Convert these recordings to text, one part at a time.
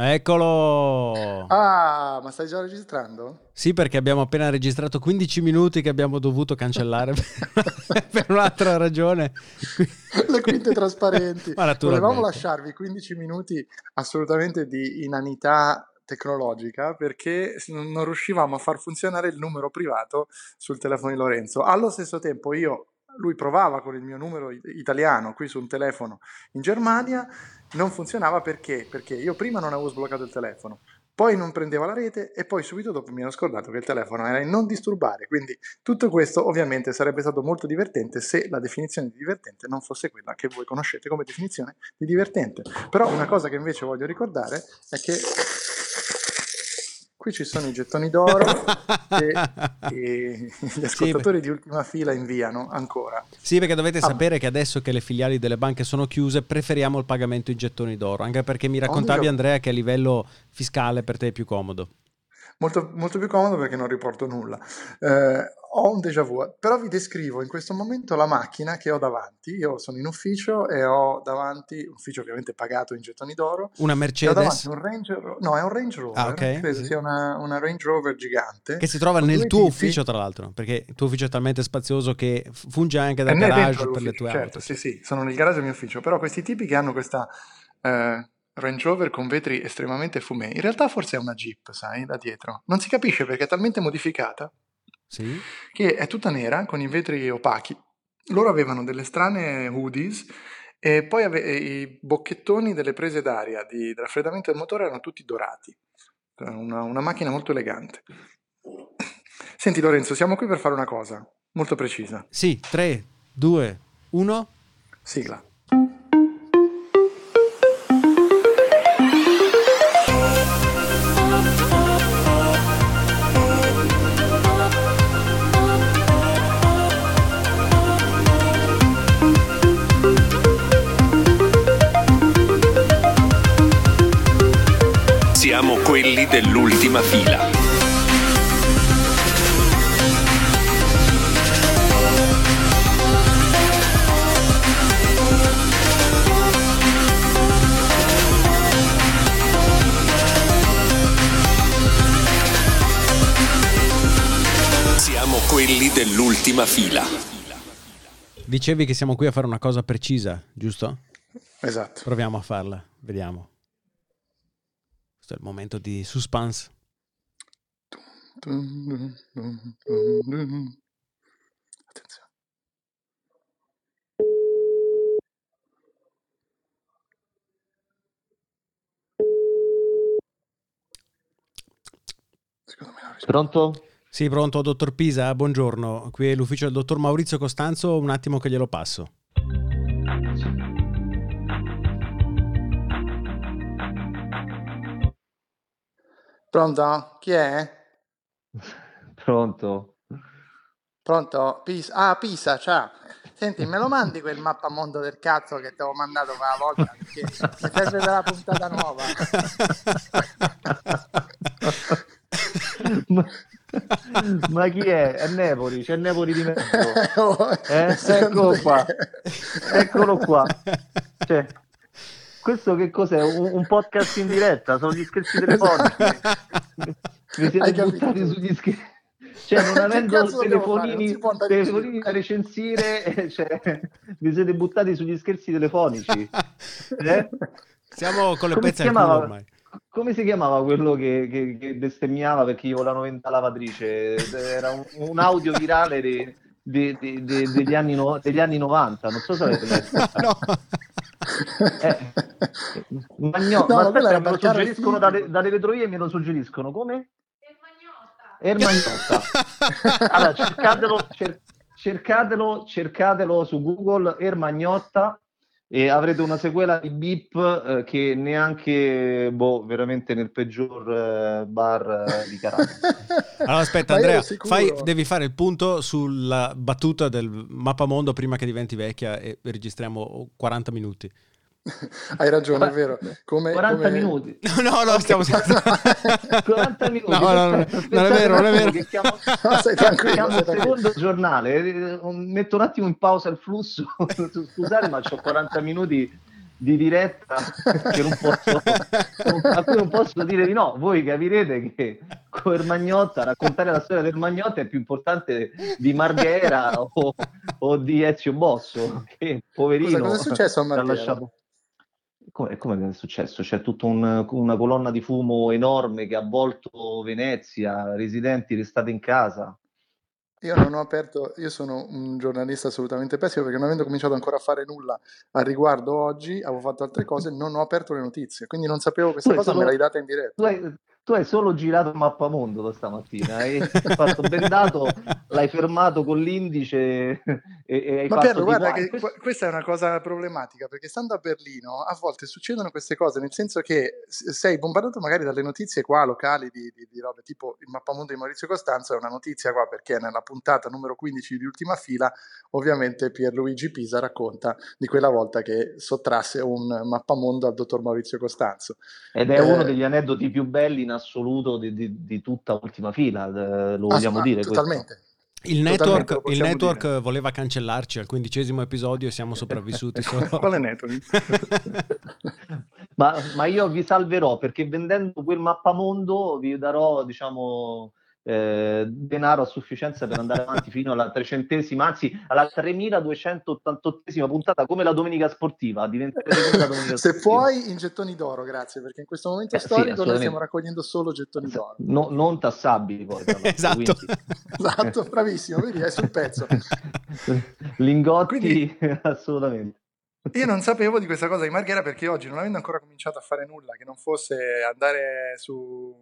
Eccolo! Ah, ma stai già registrando? Sì, perché abbiamo appena registrato 15 minuti che abbiamo dovuto cancellare per un'altra ragione. Le quinte trasparenti. Volevamo lasciarvi 15 minuti assolutamente di inanità tecnologica perché non riuscivamo a far funzionare il numero privato sul telefono di Lorenzo. Allo stesso tempo io lui provava con il mio numero italiano qui su un telefono in Germania, non funzionava perché? Perché io prima non avevo sbloccato il telefono, poi non prendeva la rete e poi subito dopo mi ero scordato che il telefono era in non disturbare. Quindi tutto questo ovviamente sarebbe stato molto divertente se la definizione di divertente non fosse quella che voi conoscete come definizione di divertente. Però una cosa che invece voglio ricordare è che qui ci sono i gettoni d'oro che, che gli ascoltatori sì, di ultima fila inviano ancora. Sì, perché dovete ah. sapere che adesso che le filiali delle banche sono chiuse, preferiamo il pagamento in gettoni d'oro, anche perché mi raccontavi Andrea che a livello fiscale per te è più comodo. Molto, molto più comodo perché non riporto nulla. Eh, ho un déjà vu, però vi descrivo in questo momento la macchina che ho davanti. Io sono in ufficio e ho davanti, ufficio ovviamente pagato in gettoni d'oro. Una Mercedes? un Range, no, è un Range Rover. Ah, okay. Credo sì. sia una, una, Range Rover gigante. Che si trova nel tuo tipi. ufficio, tra l'altro, perché il tuo ufficio è talmente spazioso che funge anche da garage per le tue certo, auto. Sì, sì, sono nel garage del mio ufficio, però questi tipi che hanno questa... Eh, Range Rover con vetri estremamente fumei. In realtà forse è una Jeep, sai, da dietro. Non si capisce perché è talmente modificata sì. che è tutta nera con i vetri opachi. Loro avevano delle strane hoodies e poi ave- i bocchettoni delle prese d'aria di raffreddamento del motore erano tutti dorati. Una, una macchina molto elegante. Senti Lorenzo, siamo qui per fare una cosa molto precisa. Sì, 3, 2, 1. Sigla. Quelli dell'ultima fila. Siamo quelli dell'ultima fila. Dicevi che siamo qui a fare una cosa precisa, giusto? Esatto. Proviamo a farla, vediamo. Questo è il momento di suspense. Attenzione. Pronto? Sì, pronto, dottor Pisa, buongiorno. Qui è l'ufficio del dottor Maurizio Costanzo, un attimo che glielo passo. Pronto? Chi è? Pronto? Pronto? Pisa. Ah, Pisa, ciao. Senti, me lo mandi quel mappamondo del cazzo che ti ho mandato quella volta? Perché mi serve per la puntata nuova. ma, ma, chi è? È Nepoli, c'è Nepoli di mezzo. Eh? Eccolo qua. Eccolo qua. Cioè, questo che cos'è? Un, un, podcast in diretta? Sono gli scherzi telefonici. Mi siete buttati sugli scherzi. Cioè, non avendo telefonini, telefonini da recensire, cioè, vi siete buttati sugli scherzi telefonici. Eh? Siamo con le come pezze chiamava, ormai. Come si chiamava quello che, che, che bestemmiava perché io la noventa lavatrice? Era un, un audio virale di, di, di, degli, anni no, degli, anni 90, non so se avete letto. no. Eh, Magno- no, ma aspetta, me lo suggeriscono dalle, dalle vetrovie me lo suggeriscono come? Ermagnotta. allora, cercatelo, cer- cercatelo, cercatelo su Google Ermagnotta e avrete una sequela di Beep eh, che neanche, boh, veramente nel peggior eh, bar eh, di Caracas. Allora aspetta Andrea, fai, devi fare il punto sulla battuta del mappamondo prima che diventi vecchia e registriamo 40 minuti. Hai ragione, è vero. Come, 40 come... minuti. No, no, stiamo 40 minuti. No, no, no, non è vero, non è vero. Chiamo, no, tranquillo. Chiamo il secondo giornale, metto un attimo in pausa il flusso. Scusate, ma ho 40 minuti di diretta che non posso, a cui non posso dire di no. Voi capirete che con Ermagnotta, raccontare la storia del Magnotta è più importante di Marghera o, o di Ezio Bosso, che poverino. Cosa, cosa è successo a Marghera? Come, come è successo? C'è tutta un, una colonna di fumo enorme che ha avvolto Venezia, residenti restate in casa. Io non ho aperto, io sono un giornalista assolutamente pessimo perché non avendo cominciato ancora a fare nulla al riguardo oggi, avevo fatto altre cose, non ho aperto le notizie, quindi non sapevo questa cosa, solo, me l'hai data in diretta. Tu hai, tu hai solo girato mappamondo stamattina, hai fatto bendato, l'hai fermato con l'indice e, e hai Ma fatto Piero, guarda che questa è una cosa problematica, perché stando a Berlino a volte succedono queste cose, nel senso che sei bombardato magari dalle notizie qua locali di, di, di robe, tipo il mappamondo di Maurizio Costanzo è una notizia qua perché nella puntata numero 15 di Ultima Fila, ovviamente Pierluigi Pisa racconta di quella volta che sottrasse un mappamondo al dottor Maurizio Costanzo. Ed è eh, uno degli aneddoti più belli in assoluto di, di, di tutta ultima fila, lo vogliamo ah, dire. Totalmente. Questo. Il network, il network voleva cancellarci al quindicesimo episodio e siamo sopravvissuti solo. Quale network? ma, ma, io vi salverò perché vendendo quel mappamondo vi darò, diciamo, eh, denaro a sufficienza per andare avanti fino alla trecentesima, anzi alla 3288esima puntata come la domenica sportiva. la domenica Se sportiva. puoi in gettoni d'oro, grazie, perché in questo momento eh, storico sì, noi stiamo raccogliendo solo gettoni d'oro. No, non tassabili poi. esatto. esatto, bravissimo, vedi, è sul pezzo. Lingotti, Quindi, assolutamente. Io non sapevo di questa cosa di Marghera perché oggi, non avendo ancora cominciato a fare nulla, che non fosse andare su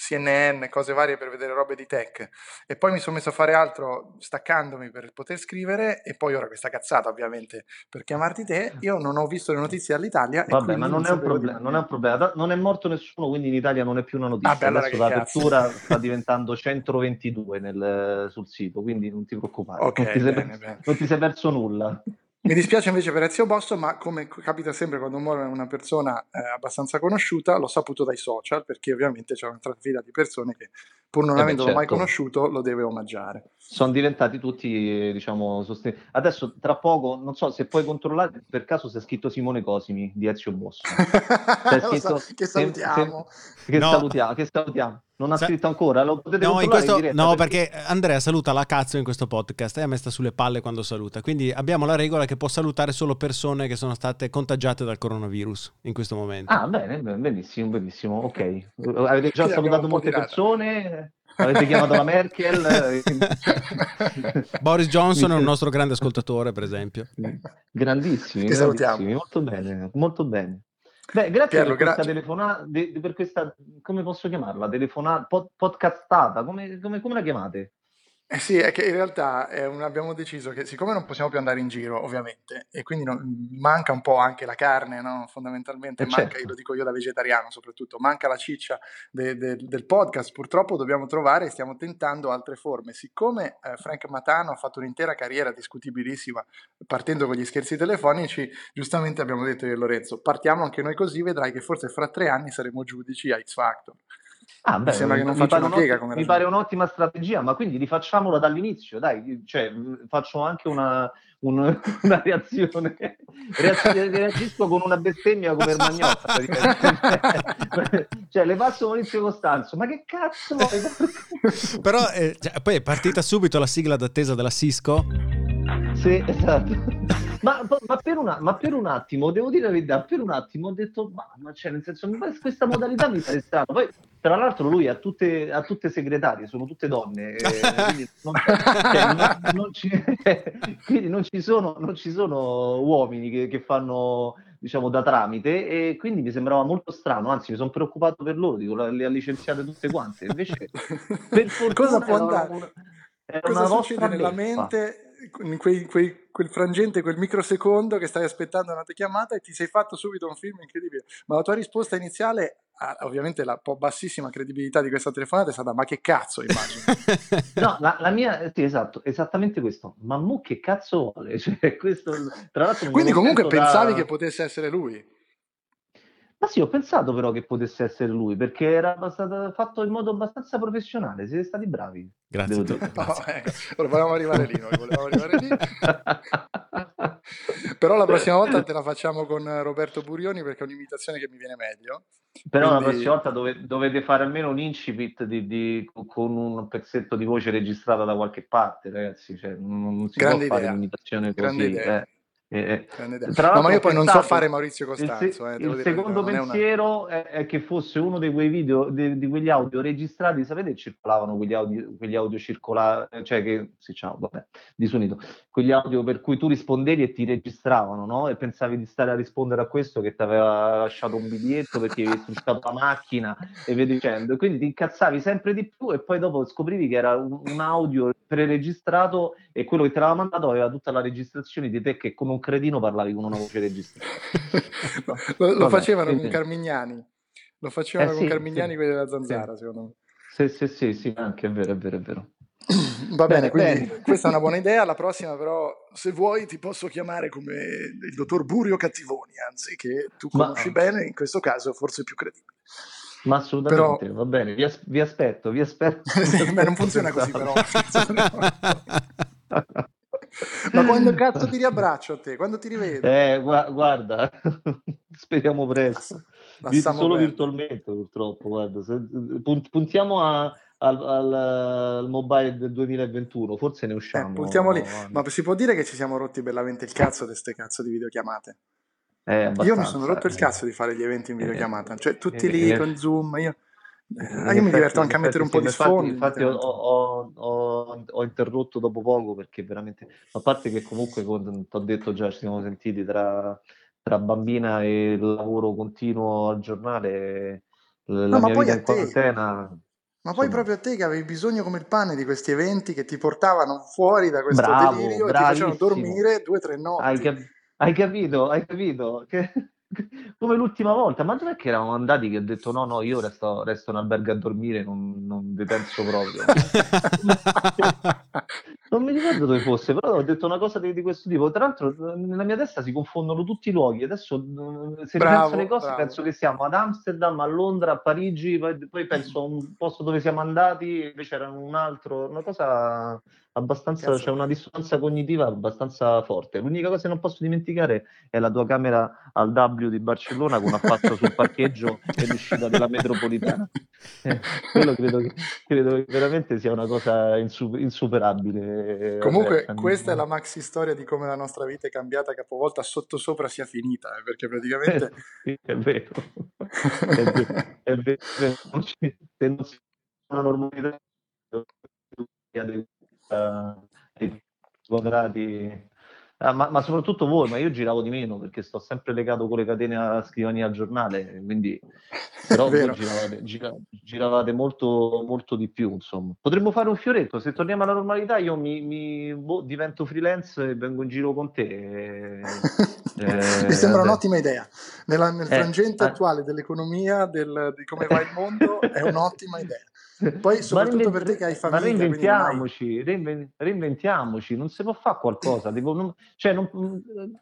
CNN, cose varie per vedere robe di tech e poi mi sono messo a fare altro staccandomi per poter scrivere e poi ora questa cazzata ovviamente per chiamarti te, io non ho visto le notizie all'Italia. Vabbè, ma non, non, è problema, non, è un problema, non è morto nessuno, quindi in Italia non è più una notizia. Ah, Adesso l'apertura sta diventando 122 nel, sul sito, quindi non ti preoccupare, okay, non, ti bene, sei, non ti sei perso nulla. Mi dispiace invece per Ezio Bosso, ma come capita sempre quando muore una persona eh, abbastanza conosciuta, l'ho saputo dai social, perché ovviamente c'è un'altra fila di persone che, pur non eh avendolo certo. mai conosciuto, lo deve omaggiare. Sono diventati tutti, diciamo, sostenibili. Adesso, tra poco, non so se puoi controllare, per caso si è scritto Simone Cosimi di Ezio Bosso. Scritto, che salutiamo. Se, se, che, no. salutiamo che salutiamo. Non ha Sa- scritto ancora, lo potete no, questo, no perché... perché... Andrea saluta la cazzo in questo podcast e a me sta sulle palle quando saluta. Quindi abbiamo la regola che può salutare solo persone che sono state contagiate dal coronavirus in questo momento. Ah, bene, benissimo, benissimo. Ok. Avete già salutato molte persone? Avete chiamato la Merkel? Boris Johnson è un nostro grande ascoltatore, per esempio. Grandissimi, grandissimi molto bene, molto bene. Beh, grazie Piero, per questa telefonata, per questa, come posso chiamarla? Telefonata, pod, podcastata, come, come, come la chiamate? Eh sì, è che in realtà eh, abbiamo deciso che siccome non possiamo più andare in giro, ovviamente, e quindi non, manca un po' anche la carne, no? fondamentalmente, eh manca, certo. lo dico io da vegetariano soprattutto, manca la ciccia de, de, del podcast, purtroppo dobbiamo trovare, stiamo tentando altre forme. Siccome eh, Frank Matano ha fatto un'intera carriera discutibilissima partendo con gli scherzi telefonici, giustamente abbiamo detto io e Lorenzo, partiamo anche noi così, vedrai che forse fra tre anni saremo giudici a X Factor. Ah, beh, mi sembra che non faccia una piega come Mi pare un'ottima strategia, ma quindi rifacciamola dall'inizio, dai, cioè, faccio anche una, un, una reazione, reagisco con una bestemmia come Magnotta, cioè le passo Maurizio Costanzo, ma che cazzo Però eh, cioè, poi è partita subito la sigla d'attesa della Cisco? Sì, esatto. Ma, ma, per una, ma, per un attimo, devo dire la verità, per un attimo ho detto, ma, ma cioè, nel senso, questa modalità mi pare strano. Poi, tra l'altro, lui ha tutte, ha tutte segretarie, sono tutte donne, eh, quindi, non, cioè, non, non ci, quindi non, ci, sono, non ci sono uomini che, che fanno diciamo da tramite e quindi mi sembrava molto strano, anzi mi sono preoccupato per loro, dico, le ha licenziate tutte quante, invece per fortuna cosa può andare? Una, cosa succede nella mente in quei, quei, quel frangente, quel microsecondo che stai aspettando una chiamata e ti sei fatto subito un film incredibile. Ma la tua risposta iniziale, ovviamente la po' bassissima credibilità di questa telefonata è stata ma che cazzo immagino. no, la, la, mia, sì esatto, esattamente questo. Ma mu che cazzo vuole? Cioè, questo, tra l'altro Quindi comunque pensavi da... che potesse essere lui? Ma sì, ho pensato però che potesse essere lui, perché era stato fatto in modo abbastanza professionale, siete stati bravi. Grazie. No, ecco, volevamo arrivare lì, noi volevamo arrivare lì. però la prossima volta te la facciamo con Roberto Burioni perché è un'imitazione che mi viene meglio. Però Quindi... la prossima volta dove, dovete fare almeno un incipit di, di, con un pezzetto di voce registrata da qualche parte, ragazzi. Cioè, non, non si Grande può idea. fare un'imitazione così. Grande idea. Eh. Eh, eh no, ma io poi non so fare Maurizio Costanzo. Il, se- eh, il secondo pensiero una... è, è, che fosse uno di quei video, di, di, quegli audio registrati, sapete, circolavano quegli audio, quegli audio circolari, cioè che, sì, ciao, vabbè, disunito, quegli audio per cui tu rispondevi e ti registravano, no? E pensavi di stare a rispondere a questo che ti aveva lasciato un biglietto perché avevi sfruttato la macchina e via dicendo. Quindi ti incazzavi sempre di più e poi dopo scoprivi che era un, un audio preregistrato e quello che ti aveva mandato aveva tutta la registrazione di te che come un cretino parlavi con una voce registrata. lo, lo facevano con Carmignani. Lo facevano eh, con sì, Carmignani sì, quelli della Zanzara, sì. secondo me. Sì, sì, sì, sì, anche è vero, è vero, è vero. Va bene, quindi bene. questa è una buona idea. La prossima, però, se vuoi, ti posso chiamare come il dottor Burio Cattivoni, anzi, che tu conosci Ma... bene, in questo caso forse più credibile. Ma assolutamente, però... va bene, vi, as- vi, aspetto, vi aspetto. Beh, non funziona così, però. Ma quando cazzo ti riabbraccio a te? Quando ti rivedo? Eh, gu- guarda, speriamo presto. Solo bene. virtualmente, purtroppo. Guarda, se, puntiamo a, al, al, al, mobile del 2021, forse ne usciamo. Eh, puntiamo lì. Ma si può dire che ci siamo rotti bellamente il cazzo di queste cazzo di videochiamate? Eh, io mi sono rotto il cazzo di fare gli eventi in eh, videochiamata, cioè tutti eh, lì con Zoom, io... Eh, io mi diverto anche a mettere un po' di sfondo. Infatti, ho, ho, ho, ho, interrotto dopo poco perché veramente, a parte che comunque, come ti ho detto già, ci siamo sentiti tra, tra bambina e il lavoro continuo al giornale, la no, mia vita in quarantena. Ma poi proprio a te che avevi bisogno come il pane di questi eventi che ti portavano fuori da questo bravo, delirio e ti facevano dormire due o tre notti. Hai, cap- hai capito? Hai capito? Che come l'ultima volta, ma dov'è che eravamo andati che ho detto no, no, io resto, resto in albergo a dormire, non, non vi penso proprio. non mi ricordo dove fosse, però ho detto una cosa di, di, questo tipo. Tra l'altro nella mia testa si confondono tutti i luoghi, adesso se bravo, penso alle cose bravo. penso che siamo ad Amsterdam, a Londra, a Parigi, poi, poi penso a un posto dove siamo andati, invece era un altro, una cosa abbastanza, c'è una dissonanza cognitiva abbastanza forte. L'unica cosa che non posso dimenticare è la tua camera al W di Barcellona con affatto sul parcheggio e l'uscita della metropolitana. Eh, quello credo che, credo che, veramente sia una cosa insu- insuperabile. Comunque, Vabbè, questa è la maxi storia di come la nostra vita è cambiata capovolta sotto sopra sia finita, eh, perché praticamente... sì, è vero. è vero, è vero. Se non si una normalità eh, quadrati. Ah, ma, ma, soprattutto voi, ma io giravo di meno perché sto sempre legato con le catene a scrivania al giornale, quindi però voi giravate, gira, giravate molto, molto di più, insomma. Potremmo fare un fioretto, se torniamo alla normalità io mi, mi boh, divento freelance e vengo in giro con te. E, eh, mi sembra un'ottima idea. Nella, nel eh, frangente eh, attuale dell'economia, del, di come va il mondo, è un'ottima idea. Poi soprattutto per te che hai famiglia. Ma reinventiamoci, hai... reinven- reinventiamoci, non si può fare qualcosa. Tipo, non, cioè, non,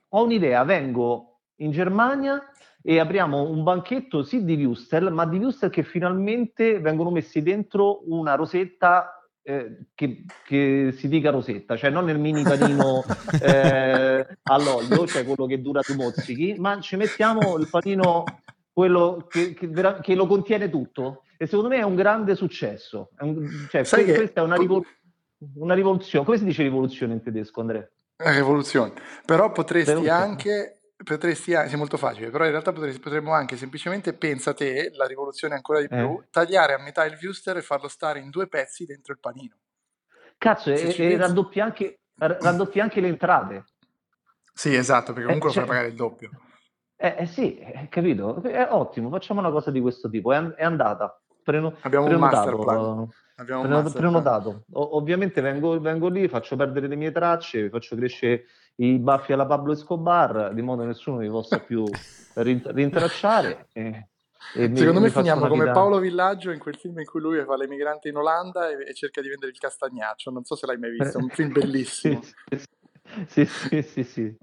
ho un'idea, vengo in Germania e apriamo un banchetto sì di Wustel, ma di Wustel che finalmente vengono messi dentro una rosetta eh, che, che, si dica rosetta, cioè non nel mini panino eh, all'olio, cioè quello che dura due mozzichi, ma ci mettiamo il panino quello che, che, che lo contiene tutto e secondo me è un grande successo. È un, cioè, Sai que- questa è una, rivol- una, rivoluzione. Come si dice rivoluzione in tedesco, Andrea? Rivoluzione. Però potresti anche, potresti anche, è molto facile, però in realtà potresti, potremmo anche semplicemente, pensa te, la rivoluzione ancora di più, eh. tagliare a metà il viewster e farlo stare in due pezzi dentro il panino. Cazzo, e, e raddoppi, anche, raddoppi anche le entrate. Sì, esatto, perché comunque eh, cioè, lo fai pagare il doppio. Eh, eh sì, eh, capito? È ottimo, facciamo una cosa di questo tipo. È, è andata. Preno, Abbiamo prenotato, un master plan. Abbiamo prenotato. Master prenotato. O, ovviamente vengo, vengo, lì, faccio perdere le mie tracce, faccio crescere i baffi alla Pablo Escobar, di modo che nessuno mi possa più rintracciare. E, e Secondo mi, me finiamo come Paolo Villaggio in quel film in cui lui fa l'emigrante in Olanda e, e cerca di vendere il castagnaccio. Non so se l'hai mai visto, è un film bellissimo. sì, sì, Sì, sì, sì, sì.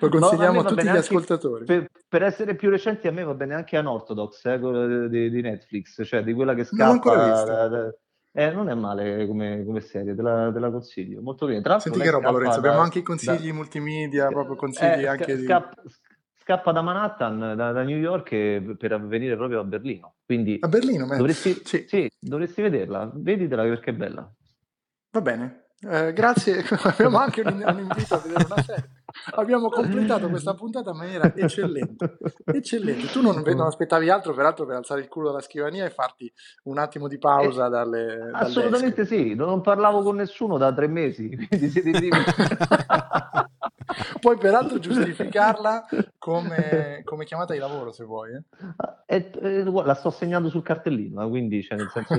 Lo consigliamo no, a, a tutti gli ascoltatori. Per, per, essere più recenti, a me va bene anche Unorthodox, eh, di, di, Netflix, cioè di quella che scappa. Da, da, eh, non è male come, come serie, te la, te la, consiglio. Molto bene. Tra Senti che roba, Lorenzo, da, abbiamo anche i consigli multimedia, proprio consigli eh, anche sca- di... Scappa da Manhattan, da, da, New York per venire proprio a Berlino. Quindi a Berlino, dovresti, sì. sì, dovresti vederla, veditela perché è bella. Va bene, eh, grazie, abbiamo anche un, un, invito a vedere una serie. Abbiamo completato questa puntata in maniera eccellente. Eccellente. Tu non, non, aspettavi altro, peraltro, per alzare il culo dalla scrivania e farti un attimo di pausa eh, dalle. Assolutamente sì, non parlavo con nessuno da tre mesi, quindi siete. Puoi peraltro giustificarla come, come, chiamata di lavoro se vuoi. Eh? E, e, la sto segnando sul cartellino, quindi cioè, nel senso,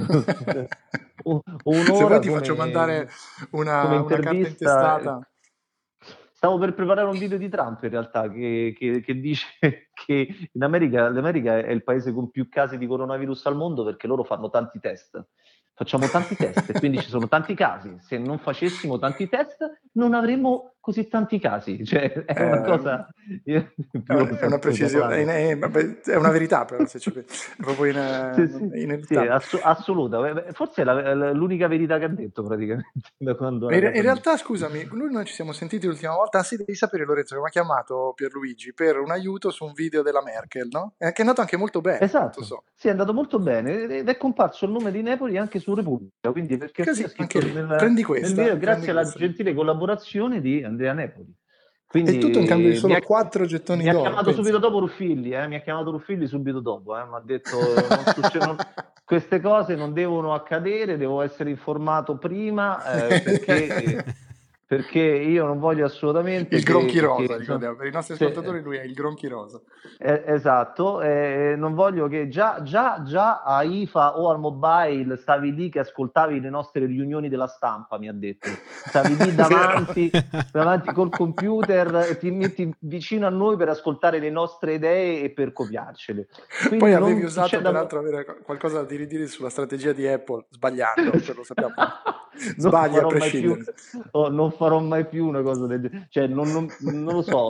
se vuoi ti come, faccio mandare una, una carta intestata. Stavo per preparare un video di Trump in realtà che, che, che dice che in America, l'America è il paese con più casi di coronavirus al mondo perché loro fanno tanti test facciamo tanti test, quindi ci sono tanti casi. Se non facessimo tanti test, non avremmo così tanti casi. Cioè, è una eh, cosa. È una precisione, è, è, una verità, però, se ci pensi. Proprio in, sì, sì, in sì, ass- assoluta. Forse è la, l'unica verità che ha detto praticamente. Da quando in, in realtà, scusami, noi non ci siamo sentiti l'ultima volta. Ah, sì, devi sapere, Lorenzo, che mi ha chiamato Pierluigi per un aiuto su un video della Merkel, no? Che è andato anche molto bene. Esatto. So. Sì, è andato molto bene ed è comparso il nome di Nepoli anche su Repubblica, quindi perché Così, anche nel, prendi video, grazie alla questa. gentile collaborazione di Andrea Nepoli. Quindi, è tutto in cambio di solo ha, 4 gettoni mi d'oro. Mi ha chiamato penso. subito dopo Ruffilli, eh? mi ha chiamato Ruffilli subito dopo, eh? mi ha detto non succedono, queste cose non devono accadere, devo essere informato prima eh, perché perché io non voglio assolutamente... Il che, Gronchi Rosa, che, ricordiamo, per i nostri ascoltatori lui è il Gronchi Rosa. Eh, esatto, eh, non voglio che già, già, già a IFA o al mobile stavi lì che ascoltavi le nostre riunioni della stampa, mi ha detto. Stavi lì davanti, davanti col computer ti metti vicino a noi per ascoltare le nostre idee e per copiarcele. Quindi Poi avevi usato peraltro da... avere qualcosa da ridire sulla strategia di Apple, sbagliando, lo sappiamo. Sbaglia a prescindere. Oh, non farò mai più una cosa del genere. Cioè, non, non, non lo so.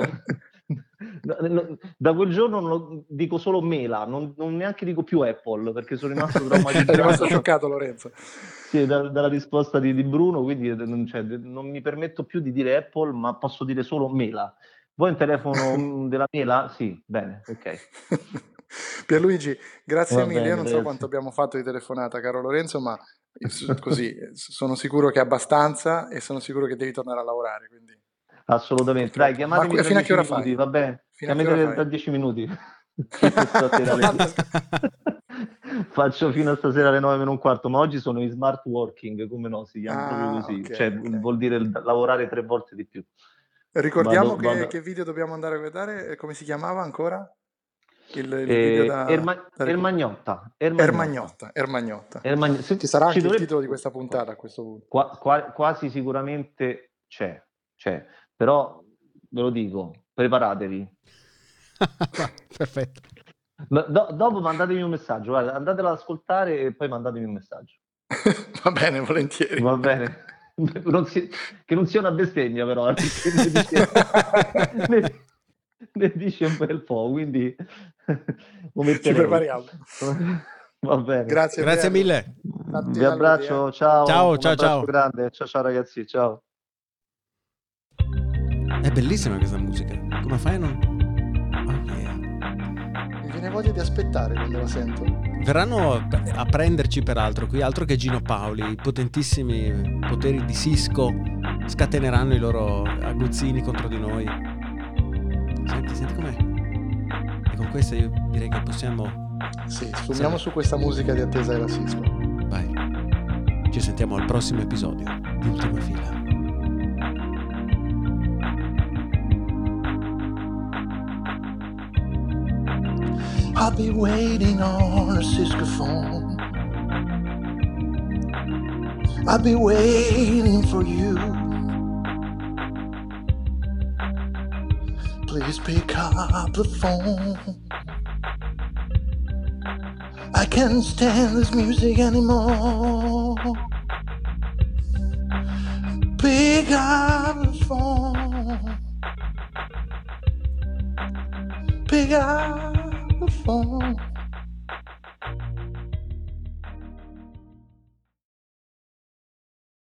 da quel giorno lo, dico solo mela, non, non, neanche dico più Apple perché sono rimasto traumatizzato. rimasto scioccato Lorenzo. Sì, da, dalla risposta di, di Bruno, quindi non, cioè, non, mi permetto più di dire Apple, ma posso dire solo mela. Vuoi un telefono della mela? Sì, bene, ok. Pierluigi, grazie Va mille. Bene, Io non so quanto abbiamo fatto di telefonata, caro Lorenzo, ma così sono sicuro che è abbastanza e sono sicuro che devi tornare a lavorare. Quindi... Assolutamente, dai, chiamatemi Ma fino a che ora minuti, fai? Va bene, chiamatemi tra dieci minuti. Faccio fino a stasera alle 9 meno un quarto, ma oggi sono in smart working, come no, si chiama ah, proprio così, okay, cioè okay. vuol dire lavorare tre volte di più. Ricordiamo vado, che, vado. che, video dobbiamo andare a vedere, come si chiamava ancora? Il, il eh, da, Erma, da... Ermagnotta, Ermagnotta. Ermagnotta, Ermagnotta. Se, ci sarà anche dovrebbe... il titolo di questa puntata a questo punto. Qua, qua, quasi sicuramente c'è, c'è, però ve lo dico, preparatevi. Perfetto. Do, dopo mandatemi un messaggio, guarda, andatelo ad ascoltare e poi mandatemi un messaggio. Va bene, volentieri. Va bene. Non si, che non sia una bestemmia però. ne dice un bel po', quindi ci prepariamo. Va bene. Grazie, Grazie mille. Vi abbraccio, ciao. Ciao, ciao, ciao. grande. Ciao, ciao ragazzi, ciao. È bellissima questa musica. Come fai a non... Oh yeah. Mi viene voglia di aspettare quando la sento. Verranno a prenderci peraltro qui, altro che Gino Paoli, i potentissimi poteri di Cisco scateneranno i loro aguzzini contro di noi. Senti, senti com'è. E con questa io direi che possiamo... Sì, sfumiamo su questa musica di attesa della Cisco. Vai. Ci sentiamo al prossimo episodio di Ultima Fila. I'll be waiting on a Cisco phone. I'll be waiting for you. Please pick up the phone. I can't stand this music anymore. Pick up the phone. Pick up the phone.